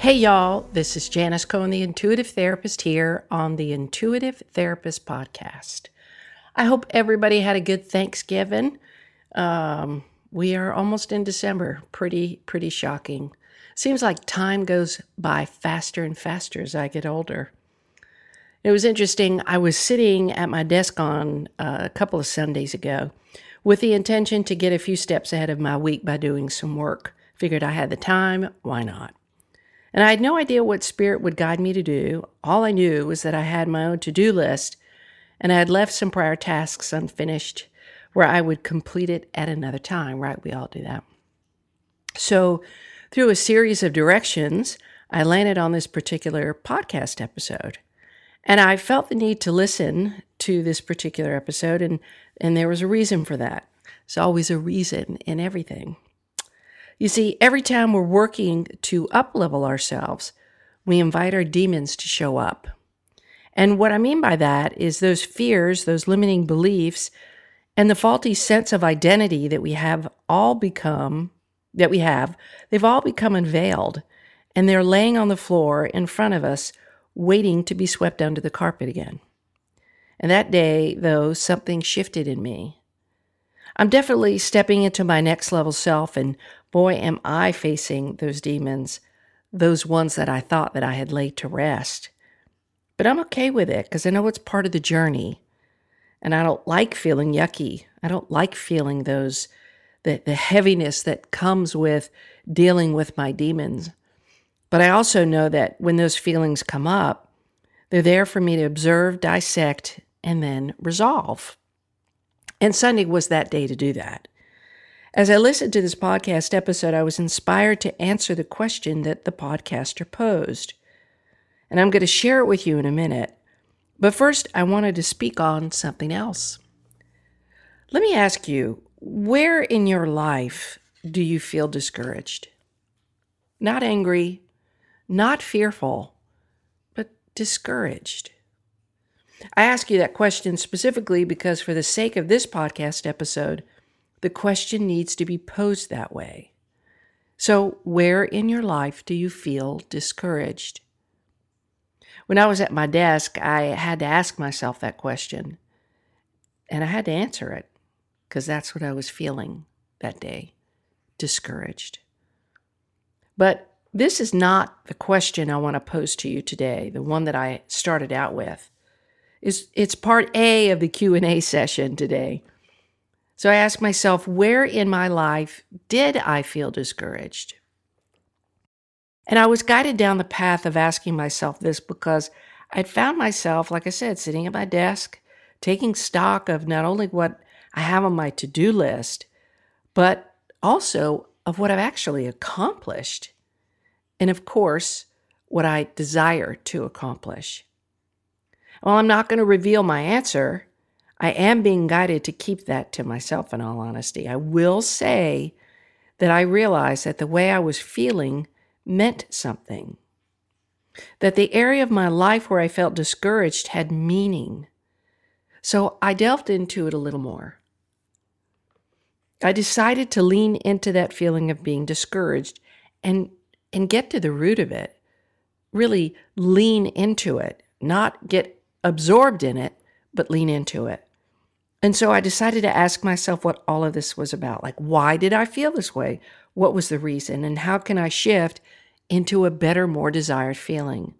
Hey, y'all, this is Janis Cohen, the Intuitive Therapist, here on the Intuitive Therapist Podcast. I hope everybody had a good Thanksgiving. Um, we are almost in December. Pretty, pretty shocking. Seems like time goes by faster and faster as I get older. It was interesting. I was sitting at my desk on uh, a couple of Sundays ago with the intention to get a few steps ahead of my week by doing some work. Figured I had the time, why not? And I had no idea what spirit would guide me to do. All I knew was that I had my own to do list and I had left some prior tasks unfinished where I would complete it at another time, right? We all do that. So, through a series of directions, I landed on this particular podcast episode. And I felt the need to listen to this particular episode, and, and there was a reason for that. There's always a reason in everything. You see, every time we're working to uplevel ourselves, we invite our demons to show up. And what I mean by that is those fears, those limiting beliefs, and the faulty sense of identity that we have all become, that we have, they've all become unveiled. And they're laying on the floor in front of us, waiting to be swept under the carpet again. And that day, though, something shifted in me. I'm definitely stepping into my next level self and boy, am I facing those demons, those ones that I thought that I had laid to rest. But I'm okay with it because I know it's part of the journey. And I don't like feeling yucky. I don't like feeling those, the, the heaviness that comes with dealing with my demons. But I also know that when those feelings come up, they're there for me to observe, dissect, and then resolve. And Sunday was that day to do that. As I listened to this podcast episode, I was inspired to answer the question that the podcaster posed. And I'm going to share it with you in a minute. But first, I wanted to speak on something else. Let me ask you where in your life do you feel discouraged? Not angry, not fearful, but discouraged. I ask you that question specifically because, for the sake of this podcast episode, the question needs to be posed that way. So, where in your life do you feel discouraged? When I was at my desk, I had to ask myself that question, and I had to answer it because that's what I was feeling that day discouraged. But this is not the question I want to pose to you today, the one that I started out with. Is it's part A of the Q&A session today. So I asked myself, where in my life did I feel discouraged? And I was guided down the path of asking myself this because I'd found myself, like I said, sitting at my desk, taking stock of not only what I have on my to do list, but also of what I've actually accomplished. And of course, what I desire to accomplish. Well, I'm not going to reveal my answer I am being guided to keep that to myself, in all honesty. I will say that I realized that the way I was feeling meant something, that the area of my life where I felt discouraged had meaning. So I delved into it a little more. I decided to lean into that feeling of being discouraged and, and get to the root of it. Really lean into it, not get absorbed in it, but lean into it. And so I decided to ask myself what all of this was about. Like, why did I feel this way? What was the reason? And how can I shift into a better, more desired feeling?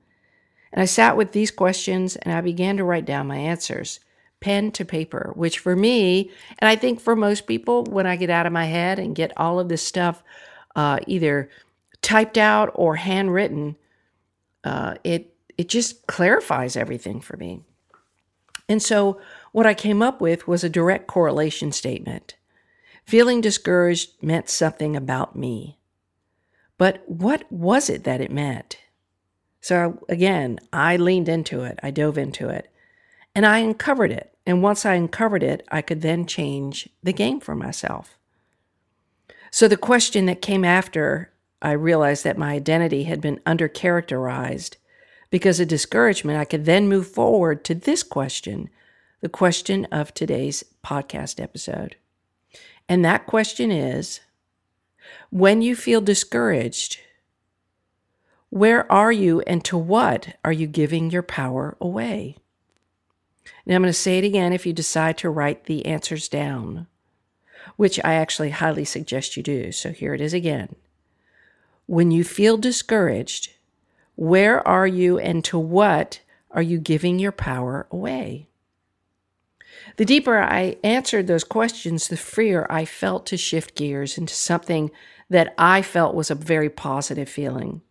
And I sat with these questions and I began to write down my answers, pen to paper, which for me, and I think for most people, when I get out of my head and get all of this stuff uh, either typed out or handwritten, uh, it it just clarifies everything for me. And so what I came up with was a direct correlation statement. Feeling discouraged meant something about me. But what was it that it meant? So again, I leaned into it, I dove into it, and I uncovered it. And once I uncovered it, I could then change the game for myself. So the question that came after I realized that my identity had been undercharacterized because of discouragement, I could then move forward to this question, the question of today's podcast episode. And that question is when you feel discouraged, where are you and to what are you giving your power away? Now, I'm going to say it again if you decide to write the answers down, which I actually highly suggest you do. So here it is again. When you feel discouraged, where are you and to what are you giving your power away? The deeper I answered those questions, the freer I felt to shift gears into something that I felt was a very positive feeling.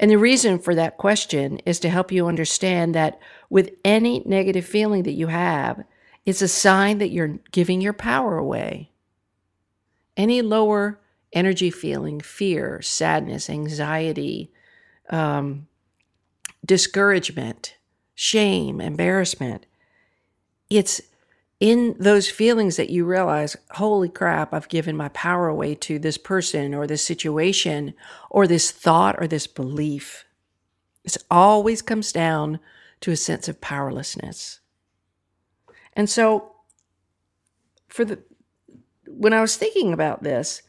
And the reason for that question is to help you understand that with any negative feeling that you have, it's a sign that you're giving your power away. Any lower energy feeling, fear, sadness, anxiety, um, discouragement, shame, embarrassment, it's in those feelings that you realize, holy crap, I've given my power away to this person or this situation or this thought or this belief. It always comes down to a sense of powerlessness. And so, for the when I was thinking about this,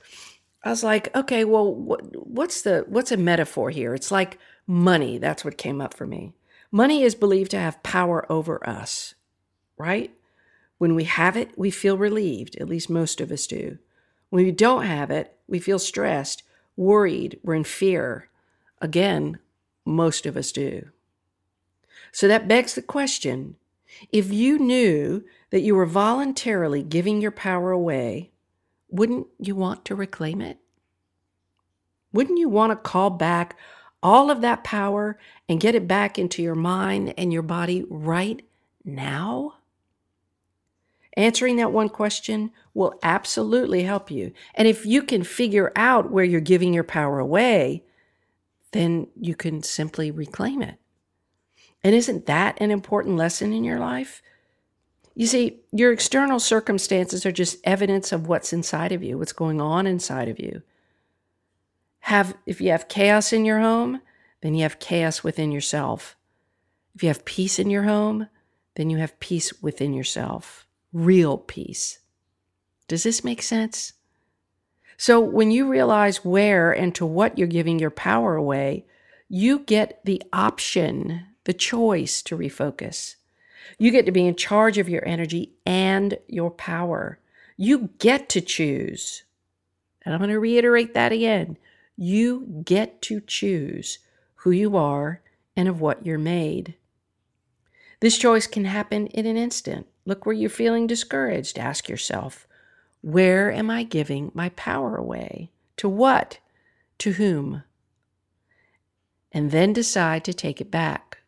I was like, okay, well, what, what's the what's a metaphor here? It's like money. That's what came up for me. Money is believed to have power over us, right? When we have it, we feel relieved, at least most of us do. When we don't have it, we feel stressed, worried, we're in fear. Again, most of us do. So that begs the question if you knew that you were voluntarily giving your power away, wouldn't you want to reclaim it? Wouldn't you want to call back all of that power and get it back into your mind and your body right now? Answering that one question will absolutely help you. And if you can figure out where you're giving your power away, then you can simply reclaim it. And isn't that an important lesson in your life? You see, your external circumstances are just evidence of what's inside of you, what's going on inside of you. Have if you have chaos in your home, then you have chaos within yourself. If you have peace in your home, then you have peace within yourself real peace. Does this make sense? So, when you realize where and to what you're giving your power away, you get the option, the choice to refocus. You get to be in charge of your energy and your power. You get to choose. And I'm going to reiterate that again. You get to choose who you are and of what you're made. This choice can happen in an instant. Look where you're feeling discouraged. Ask yourself, where am I giving my power away? To what? To whom? And then decide to take it back.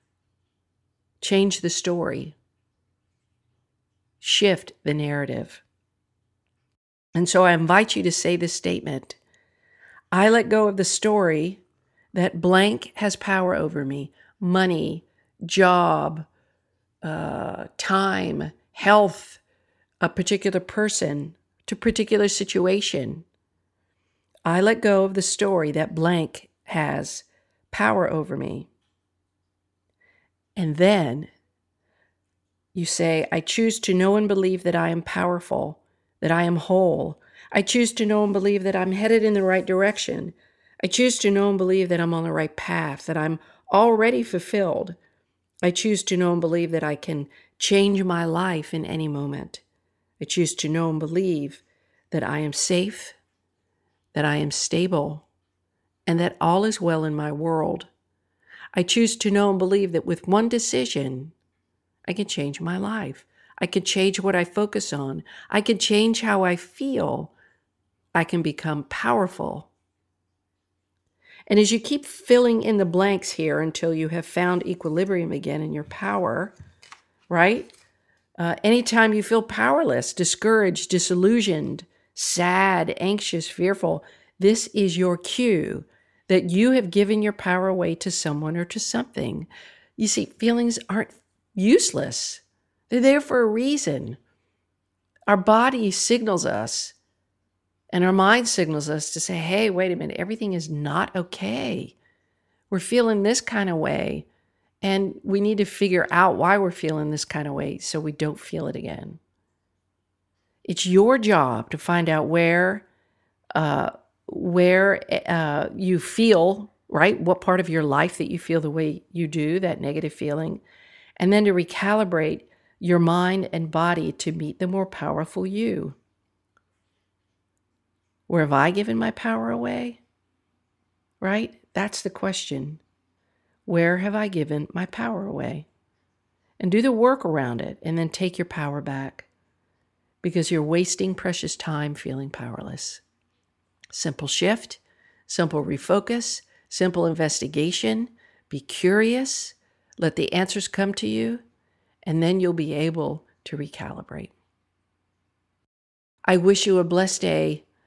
Change the story. Shift the narrative. And so I invite you to say this statement I let go of the story that blank has power over me money, job, time, health, a particular person, to particular situation. I let go of the story that blank has power over me. And then you say, I choose to know and believe that I am powerful, that I am whole. I choose to know and believe that I'm headed in the right direction. I choose to know and believe that I'm on the right path, that I'm already fulfilled. I choose to know and believe that I can change my life in any moment. I choose to know and believe that I am safe, that I am stable, and that all is well in my world. I choose to know and believe that with one decision, I can change my life. I can change what I focus on. I can change how I feel. I can become powerful. And as you keep filling in the blanks here until you have found equilibrium again in your power, right? Uh, anytime you feel powerless, discouraged, disillusioned, sad, anxious, fearful, this is your cue that you have given your power away to someone or to something. You see, feelings aren't useless, they're there for a reason. Our body signals us and our mind signals us to say, hey, wait a minute, everything is not okay. We're feeling this kind of way. And we need to figure out why we're feeling this kind of way so we don't feel it again. It's your job to find out where, uh, where uh, you feel right, what part of your life that you feel the way you do, that negative feeling, and then to recalibrate your mind and body to meet the more powerful you. Where have I given my power away? Right? That's the question. Where have I given my power away? And do the work around it and then take your power back because you're wasting precious time feeling powerless. Simple shift, simple refocus, simple investigation. Be curious, let the answers come to you, and then you'll be able to recalibrate. I wish you a blessed day